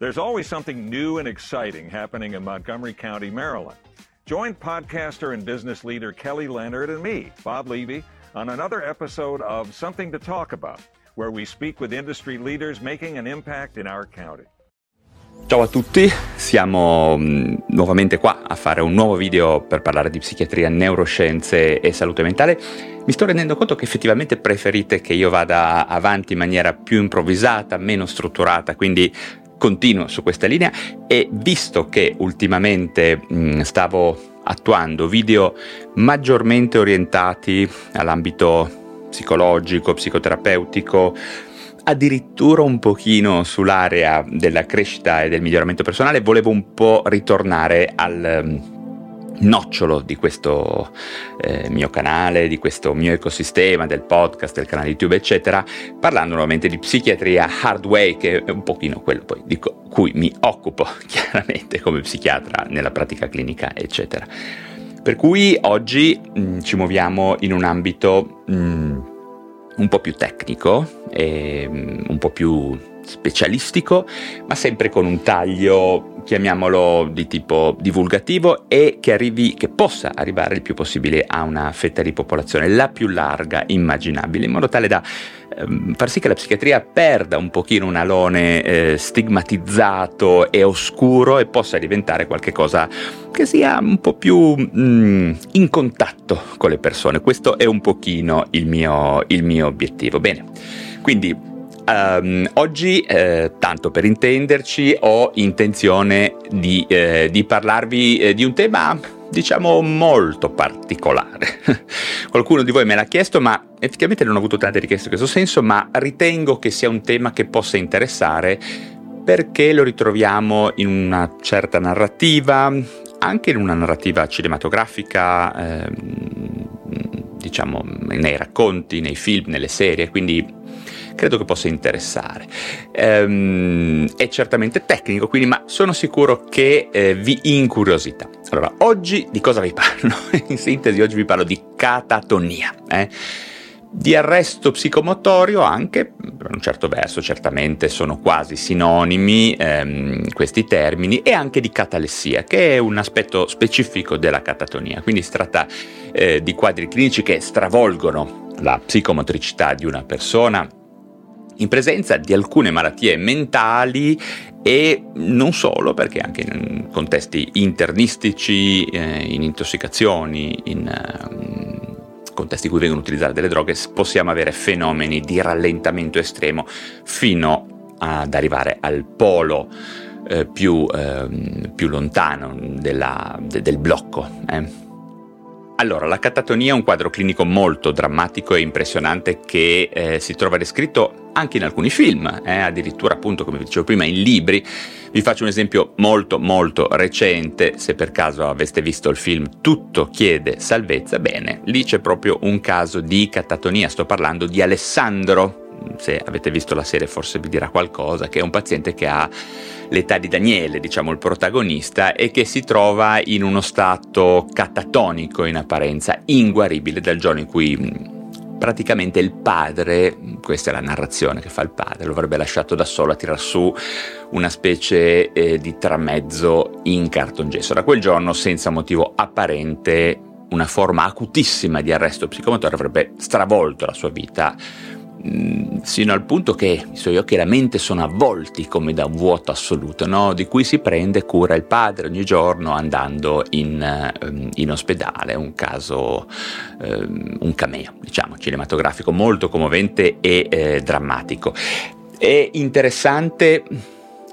There's always something new and exciting happening in Montgomery County, Maryland. Join podcaster and business leader Kelly Leonard and me, Bob Levy, on another episode of Something to Talk About, where we speak with industry leaders making an impact in our county. Ciao a tutti, siamo mh, nuovamente qua a fare un nuovo video per parlare di psichiatria, neuroscienze e salute mentale. Mi sto rendendo conto che effettivamente preferite che io vada avanti in maniera più improvvisata, meno strutturata, quindi continuo su questa linea e visto che ultimamente mh, stavo attuando video maggiormente orientati all'ambito psicologico, psicoterapeutico, addirittura un pochino sull'area della crescita e del miglioramento personale, volevo un po' ritornare al nocciolo di questo eh, mio canale, di questo mio ecosistema, del podcast, del canale YouTube, eccetera, parlando nuovamente di psichiatria hard che è un pochino quello poi di cui mi occupo chiaramente come psichiatra nella pratica clinica, eccetera. Per cui oggi mh, mm, ci muoviamo in un ambito mh, mm, un po' più tecnico, e, mm, un po' più specialistico, ma sempre con un taglio, chiamiamolo di tipo divulgativo e che arrivi, che possa arrivare il più possibile a una fetta di popolazione la più larga immaginabile, in modo tale da ehm, far sì che la psichiatria perda un pochino un alone eh, stigmatizzato e oscuro e possa diventare qualcosa che sia un po' più mm, in contatto con le persone. Questo è un pochino il mio, il mio obiettivo. Bene, quindi Um, oggi, eh, tanto per intenderci, ho intenzione di, eh, di parlarvi eh, di un tema, diciamo, molto particolare. Qualcuno di voi me l'ha chiesto, ma effettivamente non ho avuto tante richieste in questo senso, ma ritengo che sia un tema che possa interessare perché lo ritroviamo in una certa narrativa, anche in una narrativa cinematografica, ehm, diciamo, nei racconti, nei film, nelle serie, quindi credo che possa interessare. Ehm, è certamente tecnico, quindi, ma sono sicuro che eh, vi incuriosita. Allora, oggi di cosa vi parlo? In sintesi, oggi vi parlo di catatonia. Eh? di arresto psicomotorio anche, per un certo verso certamente sono quasi sinonimi ehm, questi termini, e anche di catalessia, che è un aspetto specifico della catatonia, quindi si tratta eh, di quadri clinici che stravolgono la psicomotricità di una persona in presenza di alcune malattie mentali e non solo, perché anche in contesti internistici, eh, in intossicazioni, in uh, contesti in cui vengono utilizzate delle droghe, possiamo avere fenomeni di rallentamento estremo fino ad arrivare al polo eh, più, eh, più, lontano della, de, del blocco. Allora, la catatonia è un quadro clinico molto drammatico e impressionante che eh, si trova descritto anche in alcuni film, eh, addirittura appunto come vi dicevo prima in libri. Vi faccio un esempio molto molto recente, se per caso aveste visto il film Tutto chiede salvezza, bene, lì c'è proprio un caso di catatonia, sto parlando di Alessandro, se avete visto la serie forse vi dirà qualcosa, che è un paziente che ha l'età di Daniele, diciamo il protagonista, e che si trova in uno stato catatonico in apparenza, inguaribile dal giorno in cui praticamente il padre, questa è la narrazione che fa il padre, lo avrebbe lasciato da solo a tirar su una specie eh, di tramezzo in cartongesso. Da quel giorno, senza motivo apparente, una forma acutissima di arresto psicomotore avrebbe stravolto la sua vita Mm, sino al punto che i suoi occhi e la mente sono avvolti come da un vuoto assoluto, no? di cui si prende cura il padre ogni giorno andando in, ehm, in ospedale, un caso, um, un cameo, diciamo, cinematografico molto commovente e eh, drammatico. È interessante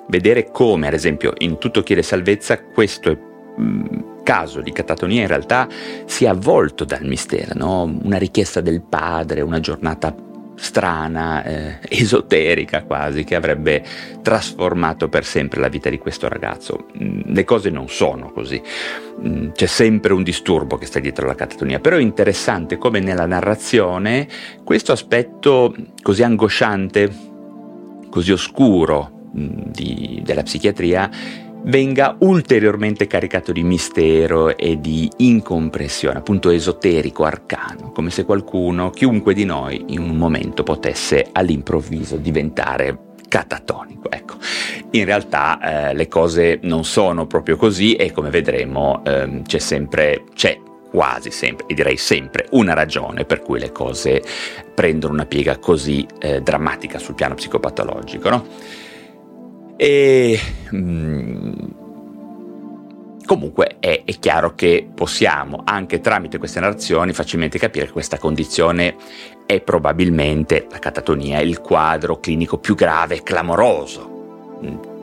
vedere come, ad esempio, in Tutto chiede salvezza, questo è mm, caso di catatonia in realtà sia avvolto dal mistero, no? una richiesta del padre, una giornata strana, eh, esoterica quasi, che avrebbe trasformato per sempre la vita di questo ragazzo. Mm, le cose non sono così, mm, c'è sempre un disturbo che sta dietro la catatonia, però è interessante come nella narrazione questo aspetto così angosciante, così oscuro mm, di, della psichiatria venga ulteriormente caricato di mistero e di incompressione, appunto esoterico, arcano, come se qualcuno, chiunque di noi, in un momento potesse all'improvviso diventare catatonico. Ecco, in realtà eh, le cose non sono proprio così e come vedremo ehm, c'è sempre, c'è quasi sempre, e direi sempre, una ragione per cui le cose prendono una piega così eh, drammatica sul piano psicopatologico. No? E mm, comunque è, è, chiaro che possiamo anche tramite queste narrazioni facilmente capire che questa condizione è probabilmente la catatonia, il quadro clinico più grave e clamoroso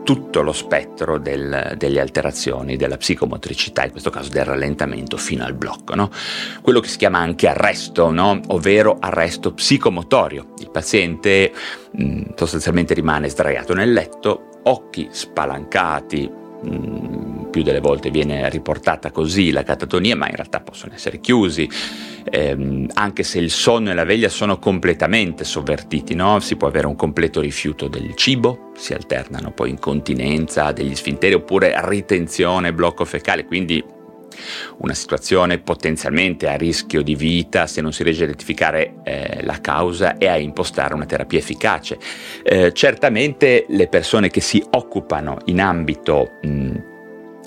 tutto lo spettro del, delle alterazioni della psicomotricità, in questo caso del rallentamento fino al blocco, no? quello che si chiama anche arresto, no? ovvero arresto psicomotorio. Il paziente mh, mm, sostanzialmente rimane sdraiato nel letto, occhi spalancati, Mm, più delle volte viene riportata così la catatonia, ma in realtà possono essere chiusi, ehm, anche se il sonno e la veglia sono completamente sovvertiti, no? si può avere un completo rifiuto del cibo, si alternano poi incontinenza degli sfinteri oppure ritenzione, blocco fecale, quindi una situazione potenzialmente a rischio di vita se non si riesce a identificare eh, la causa e a impostare una terapia efficace. Eh, certamente le persone che si occupano in ambito mh,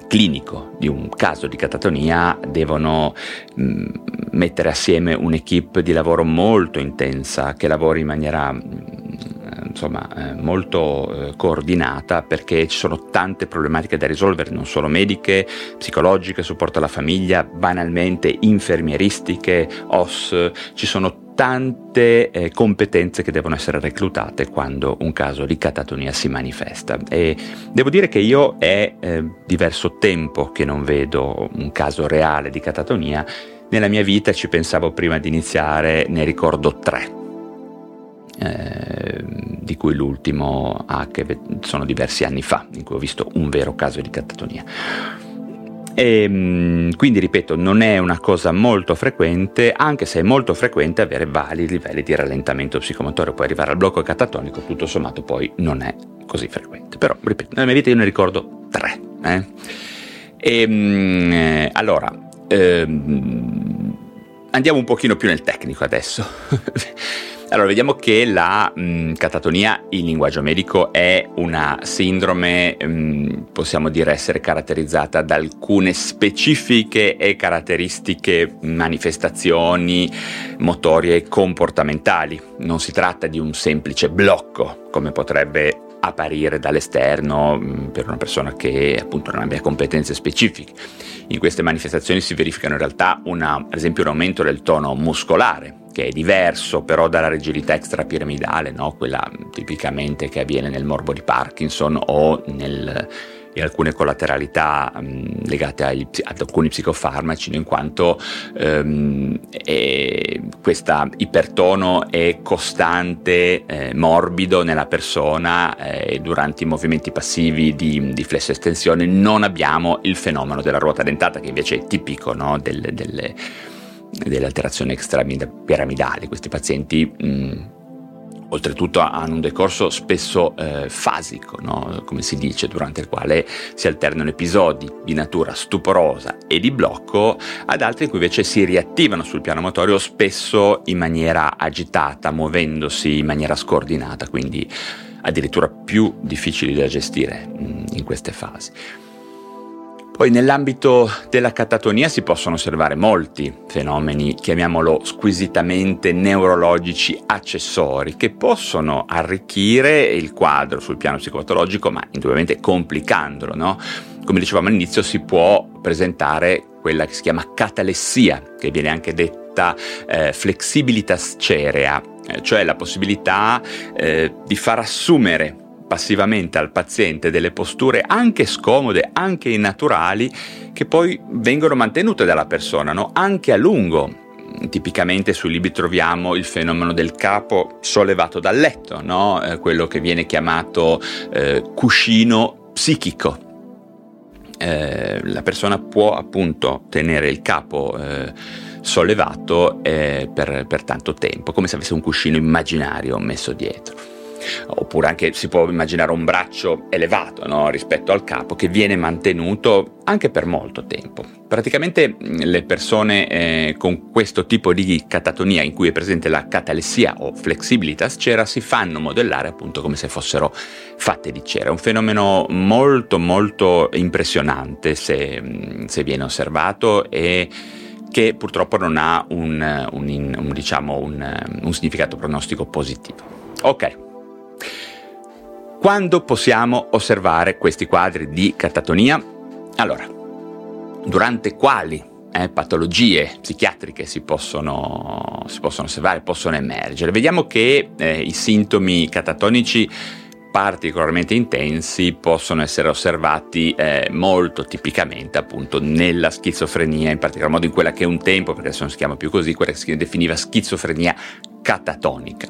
clinico di un caso di catatonia devono mh, mettere assieme un'equipe di lavoro molto intensa che lavori in maniera mh, insomma, eh, molto eh, coordinata perché ci sono tante problematiche da risolvere, non solo mediche, psicologiche, supporto alla famiglia, banalmente infermieristiche, OS, ci sono tante eh, competenze che devono essere reclutate quando un caso di catatonia si manifesta. E devo dire che io è eh, diverso tempo che non vedo un caso reale di catatonia. Nella mia vita ci pensavo prima di iniziare ne ricordo tre eh, di cui l'ultimo ha che sono diversi anni fa, in cui ho visto un vero caso di catatonia. E, ehm, quindi ripeto, non è una cosa molto frequente, anche se è molto frequente avere vari livelli di rallentamento psicomotorio, poi arrivare al blocco catatonico, tutto sommato poi non è così frequente. Però, ripeto, nella mia vita io ne ricordo tre. Eh? E, ehm, eh, allora, ehm, andiamo un pochino più nel tecnico adesso. Allora, vediamo che la mh, mm, catatonia in linguaggio medico è una sindrome, mh, mm, possiamo dire essere caratterizzata da alcune specifiche e caratteristiche manifestazioni motorie e comportamentali. Non si tratta di un semplice blocco, come potrebbe apparire dall'esterno mm, per una persona che appunto non abbia competenze specifiche. In queste manifestazioni si verificano in realtà una, ad esempio un aumento del tono muscolare, che è diverso però dalla rigidità extrapiramidale, no? quella tipicamente che avviene nel morbo di Parkinson o nel, in alcune collateralità mh, legate agli, ad alcuni psicofarmaci, in quanto ehm, questo ipertono è costante, eh, morbido nella persona e eh, durante i movimenti passivi di, di flesso estensione non abbiamo il fenomeno della ruota dentata che invece è tipico no? delle, delle delle alterazioni extrapiramidali. Questi pazienti mh, oltretutto hanno un decorso spesso eh, fasico, no? come si dice, durante il quale si alternano episodi di natura stuporosa e di blocco ad altri in cui invece si riattivano sul piano motorio spesso in maniera agitata, muovendosi in maniera scordinata, quindi addirittura più difficili da gestire mh, in queste fasi. Poi nell'ambito della catatonia si possono osservare molti fenomeni, chiamiamolo squisitamente neurologici accessori, che possono arricchire il quadro sul piano psicopatologico, ma indubbiamente complicandolo. No? Come dicevamo all'inizio, si può presentare quella che si chiama catalessia, che viene anche detta eh, flexibilitas cerea, eh, cioè la possibilità eh, di far assumere passivamente al paziente delle posture anche scomode, anche innaturali, che poi vengono mantenute dalla persona, no? anche a lungo. Tipicamente sui libri troviamo il fenomeno del capo sollevato dal letto, no? eh, quello che viene chiamato eh, cuscino psichico. Eh, la persona può appunto tenere il capo eh, sollevato eh, per, per tanto tempo, come se avesse un cuscino immaginario messo dietro. Oppure anche si può immaginare un braccio elevato no? rispetto al capo che viene mantenuto anche per molto tempo. Praticamente le persone eh, con questo tipo di catatonia in cui è presente la catalessia o flexibilitas cera si fanno modellare appunto come se fossero fatte di cera. È un fenomeno molto molto impressionante se, se viene osservato e che purtroppo non ha un, un, un, diciamo, un significato pronostico positivo. Ok. Quando possiamo osservare questi quadri di catatonia? Allora, durante quali eh, patologie psichiatriche si possono, si possono, osservare, possono emergere? Vediamo che eh, i sintomi catatonici particolarmente intensi possono essere osservati eh, molto tipicamente appunto nella schizofrenia, in particolar modo in quella che un tempo, perché adesso non si chiama più così, quella che si definiva schizofrenia catatonica.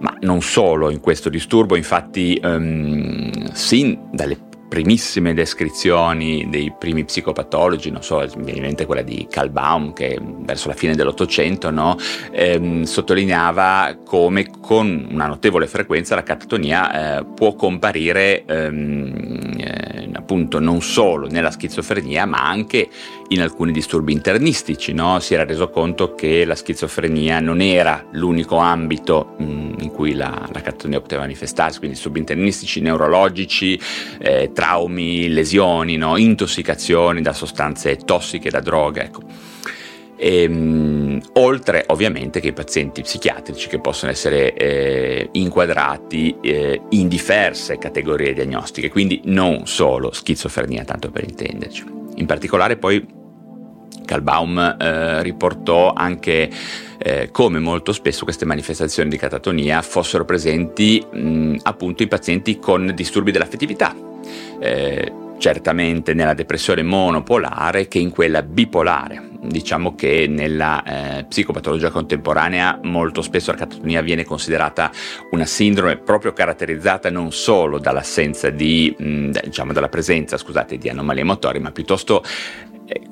Ma non solo in questo disturbo, infatti um, sin dalle primissime descrizioni dei primi psicopatologi, non so, mi viene in mente quella di Carl Baum che verso la fine dell'Ottocento no, ehm, sottolineava come con una notevole frequenza la catatonia eh, può comparire ehm, eh, appunto non solo nella schizofrenia ma anche in alcuni disturbi internistici, no? si era reso conto che la schizofrenia non era l'unico ambito mh, mm, in cui la, la catatonia poteva manifestarsi, quindi disturbi internistici, neurologici, eh, traumi, lesioni, no? intossicazioni da sostanze tossiche, da droga. Ecco. E, ehm, oltre ovviamente che i pazienti psichiatrici che possono essere eh, inquadrati eh, in diverse categorie diagnostiche, quindi non solo schizofrenia, tanto per intenderci. In particolare poi Kalbaum eh, riportò anche eh, come molto spesso queste manifestazioni di catatonia fossero presenti mh, appunto in pazienti con disturbi dell'affettività. Eh, certamente nella depressione monopolare che in quella bipolare. Diciamo che nella eh, psicopatologia contemporanea molto spesso la catatonia viene considerata una sindrome proprio caratterizzata non solo dall'assenza di, mh, diciamo dalla presenza, scusate, di anomalie motorie, ma piuttosto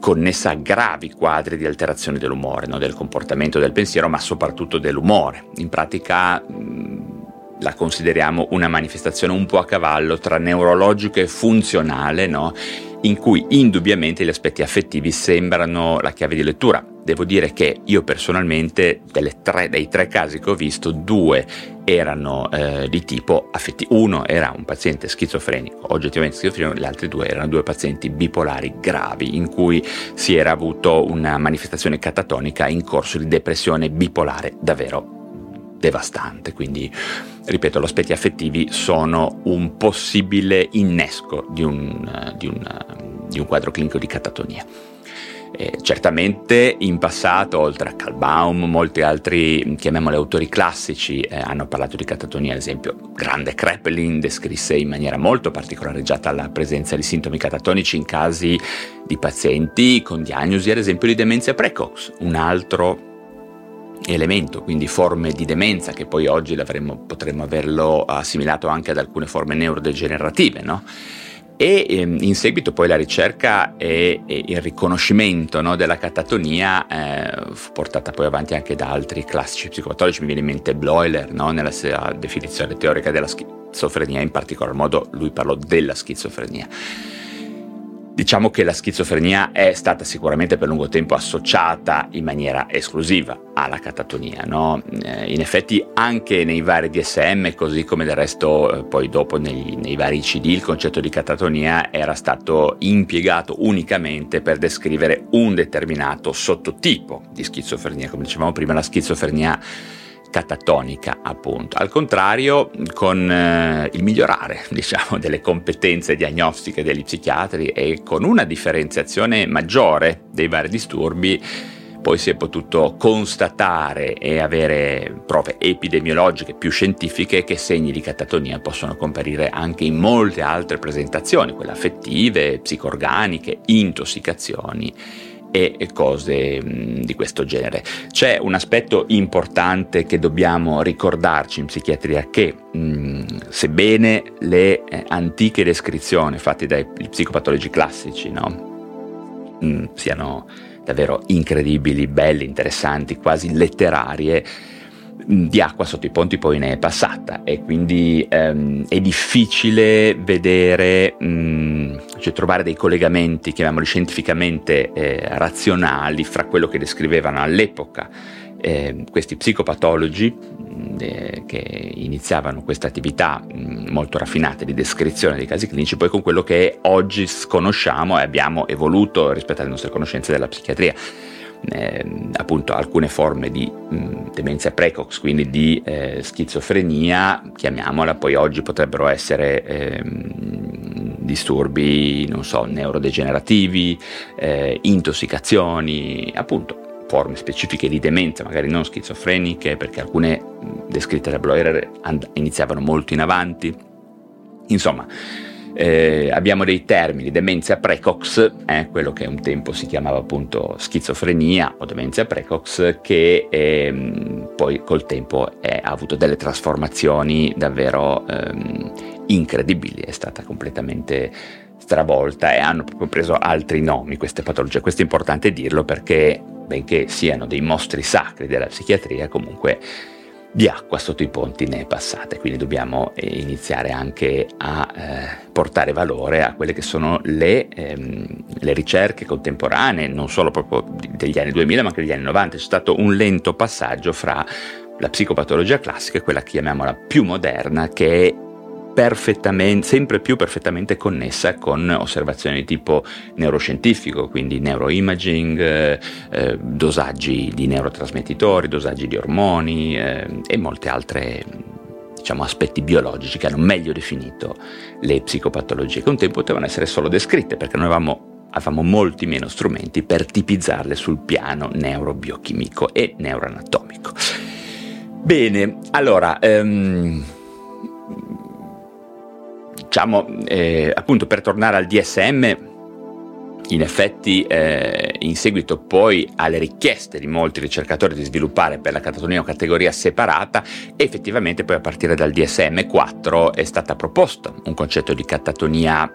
connessa a gravi quadri di alterazione dell'umore, no? del comportamento del pensiero, ma soprattutto dell'umore. In pratica mh, la consideriamo una manifestazione un po' a cavallo tra neurologico e funzionale, no? in cui indubbiamente gli aspetti affettivi sembrano la chiave di lettura. Devo dire che io personalmente, tre, dei tre casi che ho visto, due erano eh, di tipo affettivo. Uno era un paziente schizofrenico, oggettivamente schizofrenico, gli altri due erano due pazienti bipolari gravi, in cui si era avuto una manifestazione catatonica in corso di depressione bipolare davvero devastante. Quindi, ripeto, gli aspetti affettivi sono un possibile innesco di un, di un, di un quadro clinico di catatonia. Eh, certamente in passato, oltre a Kalbaum, molti altri, chiamiamoli autori classici, eh, hanno parlato di catatonia, ad esempio grande Kreppelin descrisse in maniera molto particolareggiata la presenza di sintomi catatonici in casi di pazienti con diagnosi ad esempio di demenza precox, un altro elemento, quindi forme di demenza che poi oggi potremmo averlo assimilato anche ad alcune forme neurodegenerative, no? E ehm, in seguito poi la ricerca e, il riconoscimento no, della catatonia eh, fu portata poi avanti anche da altri classici psicopatologi, mi viene in mente Bloiler no, nella sua definizione teorica della schizofrenia, in particolar modo lui parlò della schizofrenia. Diciamo che la schizofrenia è stata sicuramente per lungo tempo associata in maniera esclusiva alla catatonia, no? eh, in effetti anche nei vari DSM, così come del resto eh, poi dopo nei, nei, vari CD, il concetto di catatonia era stato impiegato unicamente per descrivere un determinato sottotipo di schizofrenia, come dicevamo prima la schizofrenia catatonica, appunto. Al contrario, con eh, il migliorare, diciamo, delle competenze diagnostiche degli psichiatri e con una differenziazione maggiore dei vari disturbi, poi si è potuto constatare e avere prove epidemiologiche più scientifiche che segni di catatonia possono comparire anche in molte altre presentazioni, quelle affettive, psicorganiche, intossicazioni e cose di questo genere. C'è un aspetto importante che dobbiamo ricordarci in psichiatria che mh, sebbene le eh, antiche descrizioni fatte dai psicopatologi classici no? mh, siano davvero incredibili, belle, interessanti, quasi letterarie, di acqua sotto i ponti poi ne è passata. E quindi ehm, è difficile vedere, mh, mm, cioè trovare dei collegamenti, chiamiamoli scientificamente eh, razionali, fra quello che descrivevano all'epoca eh, questi psicopatologi mm, eh, che iniziavano questa attività mh, mm, molto raffinata di descrizione dei casi clinici, poi con quello che oggi conosciamo e abbiamo evoluto rispetto alle nostre conoscenze della psichiatria eh, appunto alcune forme di mh, demenza precox, quindi di eh, schizofrenia, chiamiamola, poi oggi potrebbero essere eh, disturbi, non so, neurodegenerativi, eh, intossicazioni, appunto forme specifiche di demenza, magari non schizofreniche, perché alcune descritte da Bloyer iniziavano molto in avanti. Insomma, eh, abbiamo dei termini, demenza precox, eh, quello che un tempo si chiamava appunto schizofrenia o demenza precox, che ehm, poi col tempo è, ha avuto delle trasformazioni davvero ehm, incredibili, è stata completamente stravolta e hanno proprio preso altri nomi queste patologie. Questo è importante dirlo perché, benché siano dei mostri sacri della psichiatria, comunque di acqua sotto i ponti ne è passata, quindi dobbiamo eh, iniziare anche a eh, portare valore a quelle che sono le, ehm, le, ricerche contemporanee, non solo proprio degli anni 2000 ma anche degli anni 90, c'è stato un lento passaggio fra la psicopatologia classica e quella chiamiamola più moderna che è perfettamente, sempre più perfettamente connessa con osservazioni di tipo neuroscientifico, quindi neuroimaging, eh, eh, dosaggi di neurotrasmettitori, dosaggi di ormoni eh, e molte altre diciamo, aspetti biologici che hanno meglio definito le psicopatologie, che un tempo potevano essere solo descritte perché noi avevamo, avevamo molti meno strumenti per tipizzarle sul piano neurobiochimico e neuroanatomico. Bene, allora... Um, diciamo, eh, appunto per tornare al DSM, in effetti eh, in seguito poi alle richieste di molti ricercatori di sviluppare per la catatonia una categoria separata, effettivamente poi a partire dal DSM 4 è stato proposto un concetto di catatonia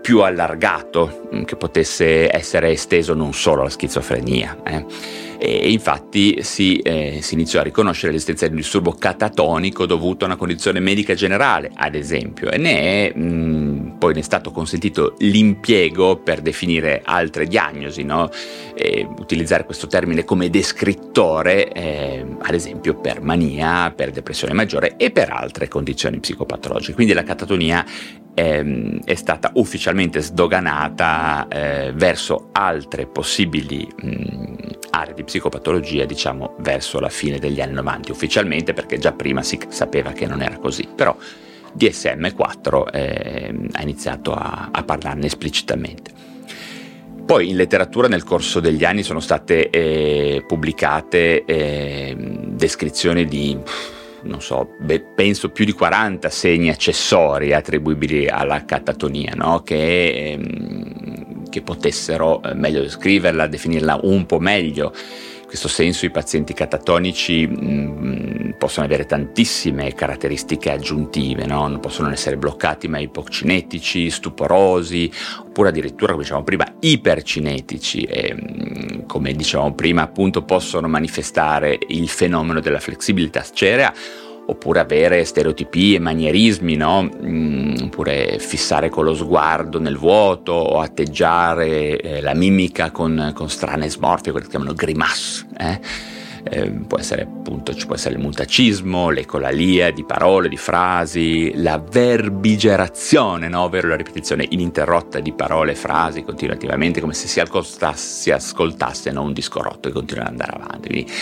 più allargato, mm, che potesse essere esteso non solo alla schizofrenia. Eh e infatti si, eh, si iniziò a riconoscere l'esistenza di un disturbo catatonico dovuto a una condizione medica generale, ad esempio, e ne è mh, poi ne è stato consentito l'impiego per definire altre diagnosi, no? eh, utilizzare questo termine come descrittore, eh, ad esempio per mania, per depressione maggiore e per altre condizioni psicopatologiche. Quindi la catatonia ehm, è stata ufficialmente sdoganata eh, verso altre possibili mh, aree di psicopatologia, diciamo, verso la fine degli anni 90, ufficialmente perché già prima si sapeva che non era così, però DSM-4 eh, ha iniziato a, a, parlarne esplicitamente. Poi in letteratura nel corso degli anni sono state eh, pubblicate eh, descrizioni di non so, beh, penso più di 40 segni accessori attribuibili alla catatonia, no? che, ehm, che, potessero eh, meglio descriverla, definirla un po' meglio. In questo senso i pazienti catatonici mh, mm, possono avere tantissime caratteristiche aggiuntive, no? non possono essere bloccati ma ipocinetici, stuporosi, oppure addirittura, come dicevamo prima, ipercinetici e, mm, come dicevamo prima, appunto possono manifestare il fenomeno della flessibilità cerea oppure avere stereotipie, manierismi, no? mm, oppure fissare con lo sguardo nel vuoto o atteggiare eh, la mimica con, con strane smorfie, quelle che chiamano grimace. Eh? Eh, può essere appunto, ci può essere il mutacismo, l'ecolalia di parole, di frasi, la verbigerazione, no? ovvero la ripetizione ininterrotta di parole e frasi continuativamente, come se si, si ascoltasse no? un disco rotto e continua ad andare avanti. Quindi,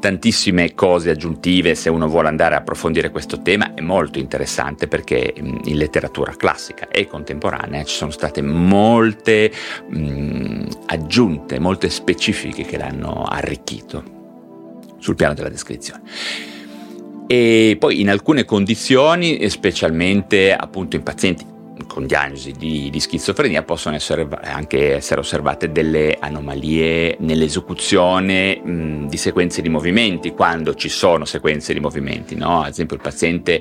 tantissime cose aggiuntive se uno vuole andare a approfondire questo tema è molto interessante perché in letteratura classica e contemporanea ci sono state molte mh, aggiunte, molte specifiche che l'hanno arricchito sul piano della descrizione. E poi in alcune condizioni, specialmente appunto in pazienti con diagnosi di, di schizofrenia, possono essere anche essere osservate delle anomalie nell'esecuzione mh, di sequenze di movimenti, quando ci sono sequenze di movimenti, no? ad esempio il paziente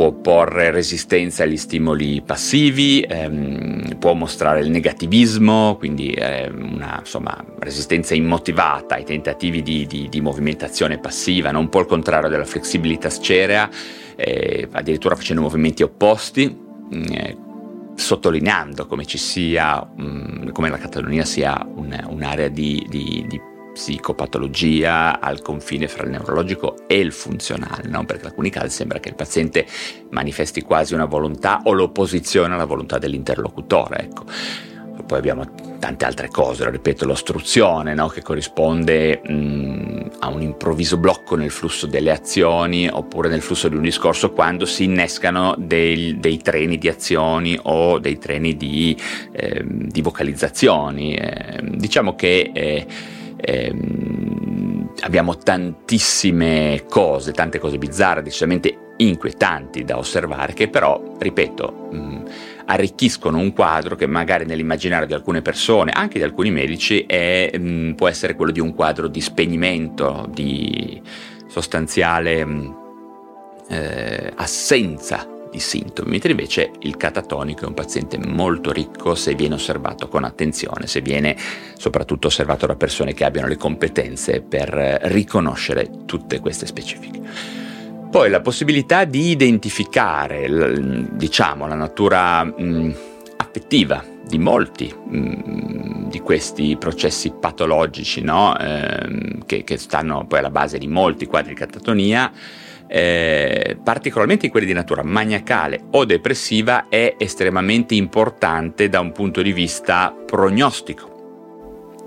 può porre resistenza agli stimoli passivi, ehm, può mostrare il negativismo, quindi ehm, una insomma, resistenza immotivata ai tentativi di, di, di, movimentazione passiva, non un po' il contrario della flessibilità scerea, eh, addirittura facendo movimenti opposti. Mm, eh, sottolineando come ci sia, mh, mm, come la Catalogna sia un, un'area di, di, di psicopatologia al confine fra il neurologico e il funzionale, no? perché in alcuni casi sembra che il paziente manifesti quasi una volontà o l'opposizione alla volontà dell'interlocutore. Ecco. Poi abbiamo tante altre cose, lo ripeto, l'ostruzione no? che corrisponde mh, a un improvviso blocco nel flusso delle azioni oppure nel flusso di un discorso quando si innescano dei, dei treni di azioni o dei treni di, eh, di vocalizzazioni. Eh, diciamo che eh, ehm, abbiamo tantissime cose, tante cose bizzarre, decisamente inquietanti da osservare, che però, ripeto, mh, arricchiscono un quadro che magari nell'immaginario di alcune persone, anche di alcuni medici, è, mh, può essere quello di un quadro di spegnimento, di sostanziale mh, eh, assenza di sintomi, mentre invece il catatonico è un paziente molto ricco se viene osservato con attenzione, se viene soprattutto osservato da persone che abbiano le competenze per riconoscere tutte queste specifiche. Poi la possibilità di identificare, diciamo, la natura mh, affettiva di molti mh, di questi processi patologici, no? eh, che, che stanno poi alla base di molti quadri di catatonia, eh, particolarmente in quelli di natura maniacale o depressiva, è estremamente importante da un punto di vista prognostico.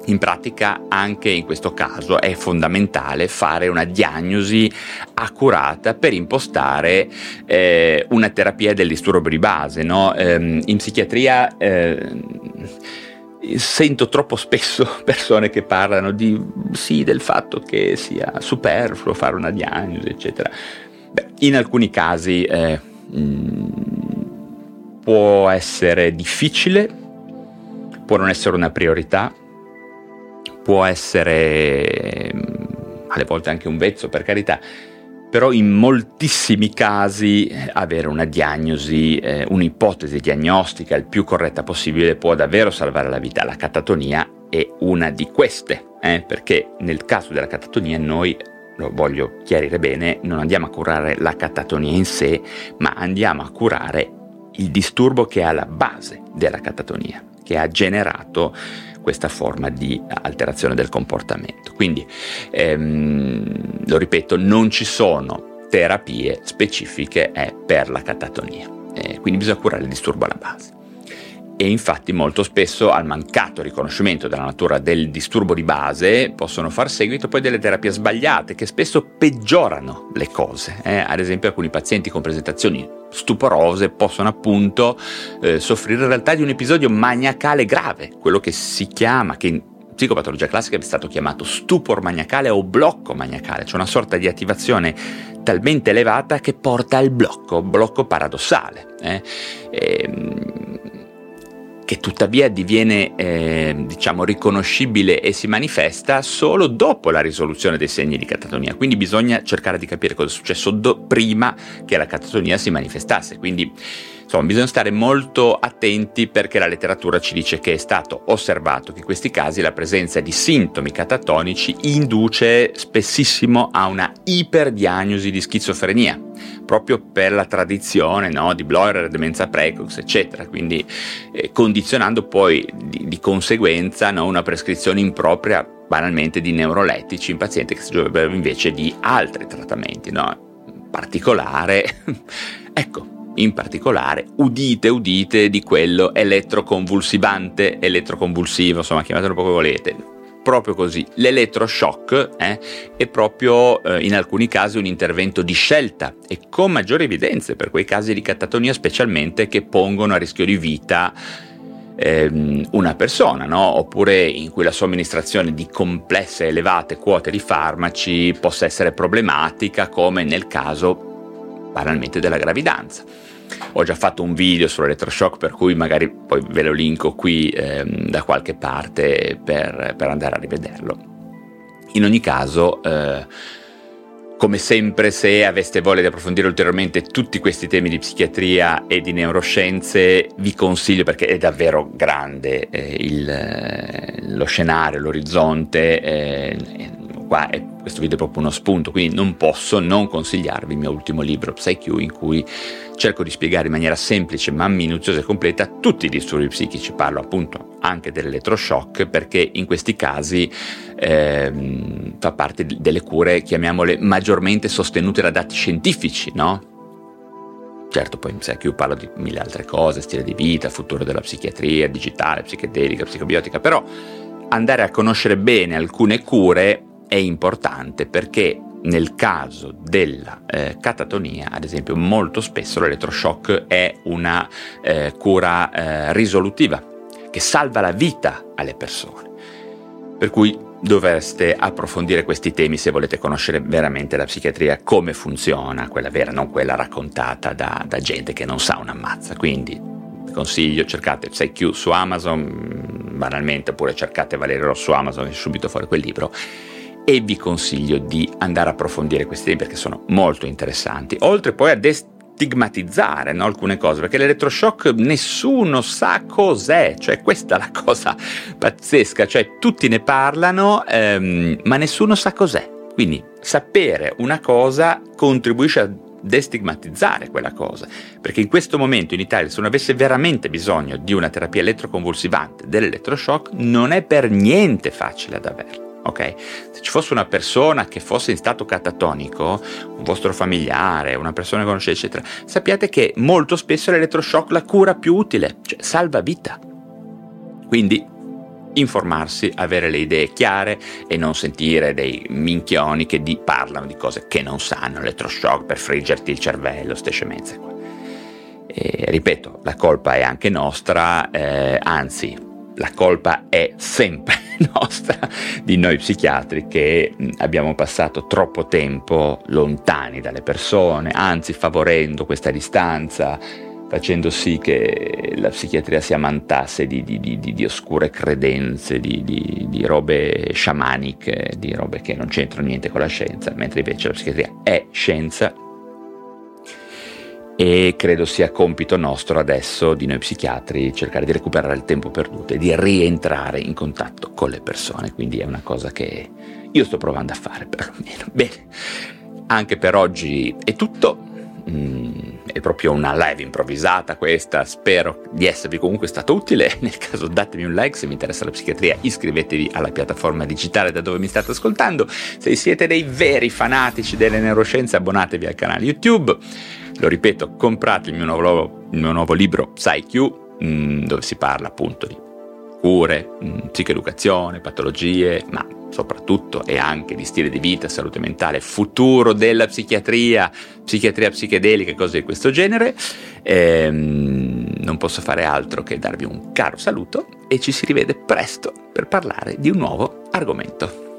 In pratica anche in questo caso è fondamentale fare una diagnosi accurata per impostare eh, una terapia del disturbo di base. No? Eh, in psichiatria eh, sento troppo spesso persone che parlano di sì del fatto che sia superfluo fare una diagnosi, eccetera. Beh, in alcuni casi eh, mh, mm, può essere difficile, può non essere una priorità, può essere mm, alle volte anche un vezzo per carità, però in moltissimi casi eh, avere una diagnosi, eh, un'ipotesi diagnostica il più corretta possibile può davvero salvare la vita. La catatonia è una di queste, eh, perché nel caso della catatonia noi, lo voglio chiarire bene, non andiamo a curare la catatonia in sé, ma andiamo a curare il disturbo che è alla base della catatonia, che ha generato questa forma di alterazione del comportamento. Quindi, ehm, lo ripeto, non ci sono terapie specifiche eh, per la catatonia, eh, quindi bisogna curare il disturbo alla base e infatti molto spesso al mancato riconoscimento della natura del disturbo di base possono far seguito poi delle terapie sbagliate che spesso peggiorano le cose. Eh? Ad esempio alcuni pazienti con presentazioni stuporose possono appunto eh, soffrire in realtà di un episodio maniacale grave, quello che si chiama, che in psicopatologia classica è stato chiamato stupor maniacale o blocco maniacale, cioè una sorta di attivazione talmente elevata che porta al blocco, blocco paradossale. Eh? E, ehm, che tuttavia diviene eh, diciamo riconoscibile e si manifesta solo dopo la risoluzione dei segni di catatonia. Quindi bisogna cercare di capire cosa è successo do- prima che la catatonia si manifestasse. Quindi insomma bisogna stare molto attenti perché la letteratura ci dice che è stato osservato che in questi casi la presenza di sintomi catatonici induce spessissimo a una iperdiagnosi di schizofrenia proprio per la tradizione no, di Bloyer, demenza precox, eccetera, quindi eh, condizionando poi di, di conseguenza no, una prescrizione impropria banalmente di neurolettici in pazienti che si dovrebbero invece di altri trattamenti, no? in particolare, ecco, in particolare udite udite di quello elettroconvulsivante, elettroconvulsivo, insomma chiamatelo come volete, proprio così. L'elettroshock eh, è proprio eh, in alcuni casi un intervento di scelta e con maggiori evidenze per quei casi di catatonia specialmente che pongono a rischio di vita ehm, una persona, no? oppure in cui la somministrazione di complesse elevate quote di farmaci possa essere problematica come nel caso banalmente della gravidanza. Ho già fatto un video sull'elettroshock per cui magari poi ve lo linko qui ehm, da qualche parte per, per, andare a rivederlo. In ogni caso, eh, come sempre, se aveste voglia di approfondire ulteriormente tutti questi temi di psichiatria e di neuroscienze, vi consiglio perché è davvero grande eh, il, eh, lo scenario, l'orizzonte. Eh, qua è, questo video è proprio uno spunto, quindi non posso non consigliarvi il mio ultimo libro, PsyQ, in cui cerco di spiegare in maniera semplice ma minuziosa e completa tutti i disturbi psichici. Parlo appunto anche dell'elettroshock perché in questi casi ehm, fa parte delle cure, chiamiamole, maggiormente sostenute da dati scientifici, no? Certo, poi in PsyQ parlo di mille altre cose, stile di vita, futuro della psichiatria, digitale, psichedelica, psicobiotica, però andare a conoscere bene alcune cure è importante perché nel caso della eh, catatonia, ad esempio, molto spesso l'elettroshock è una eh, cura eh, risolutiva che salva la vita alle persone. Per cui dovreste approfondire questi temi se volete conoscere veramente la psichiatria, come funziona, quella vera, non quella raccontata da, da gente che non sa una mazza. Quindi consiglio, cercate PsyQ su Amazon, banalmente, oppure cercate Valerio su Amazon e subito fuori quel libro e vi consiglio di andare a approfondire questi temi perché sono molto interessanti. Oltre poi a destigmatizzare no, alcune cose, perché l'elettroshock nessuno sa cos'è, cioè questa è la cosa pazzesca, cioè tutti ne parlano ehm, ma nessuno sa cos'è. Quindi sapere una cosa contribuisce a destigmatizzare quella cosa, perché in questo momento in Italia se uno avesse veramente bisogno di una terapia elettroconvulsivante dell'elettroshock non è per niente facile ad averla ok? Se ci fosse una persona che fosse in stato catatonico, un vostro familiare, una persona che conoscete, eccetera, sappiate che molto spesso l'elettroshock la cura più utile, cioè salva vita. Quindi informarsi, avere le idee chiare e non sentire dei minchioni che di parlano di cose che non sanno, elettroshock per friggerti il cervello, ste scemenze qua. E, ripeto, la colpa è anche nostra, eh, anzi, la colpa è sempre nostra di noi psichiatri che abbiamo passato troppo tempo lontani dalle persone, anzi favorendo questa distanza, facendo sì che la psichiatria si ammantasse di, di, di, di oscure credenze, di, robe sciamaniche, di robe che non c'entrano niente con la scienza, mentre invece la psichiatria è scienza e credo sia compito nostro adesso di noi psichiatri cercare di recuperare il tempo perduto e di rientrare in contatto con le persone, quindi è una cosa che io sto provando a fare perlomeno. Bene, anche per oggi è tutto. Mm, è proprio una live improvvisata questa, spero di esservi comunque stato utile, nel caso datemi un like, se vi interessa la psichiatria iscrivetevi alla piattaforma digitale da dove mi state ascoltando, se siete dei veri fanatici delle neuroscienze abbonatevi al canale YouTube, lo ripeto, comprate il mio nuovo, il mio nuovo libro PsyQ, mm, dove si parla appunto di cure, mm, psicoeducazione, patologie, ma soprattutto e anche di stile di vita, salute mentale, futuro della psichiatria, psichiatria psichedelica, cose di questo genere. Ehm, non posso fare altro che darvi un caro saluto e ci si rivede presto per parlare di un nuovo argomento.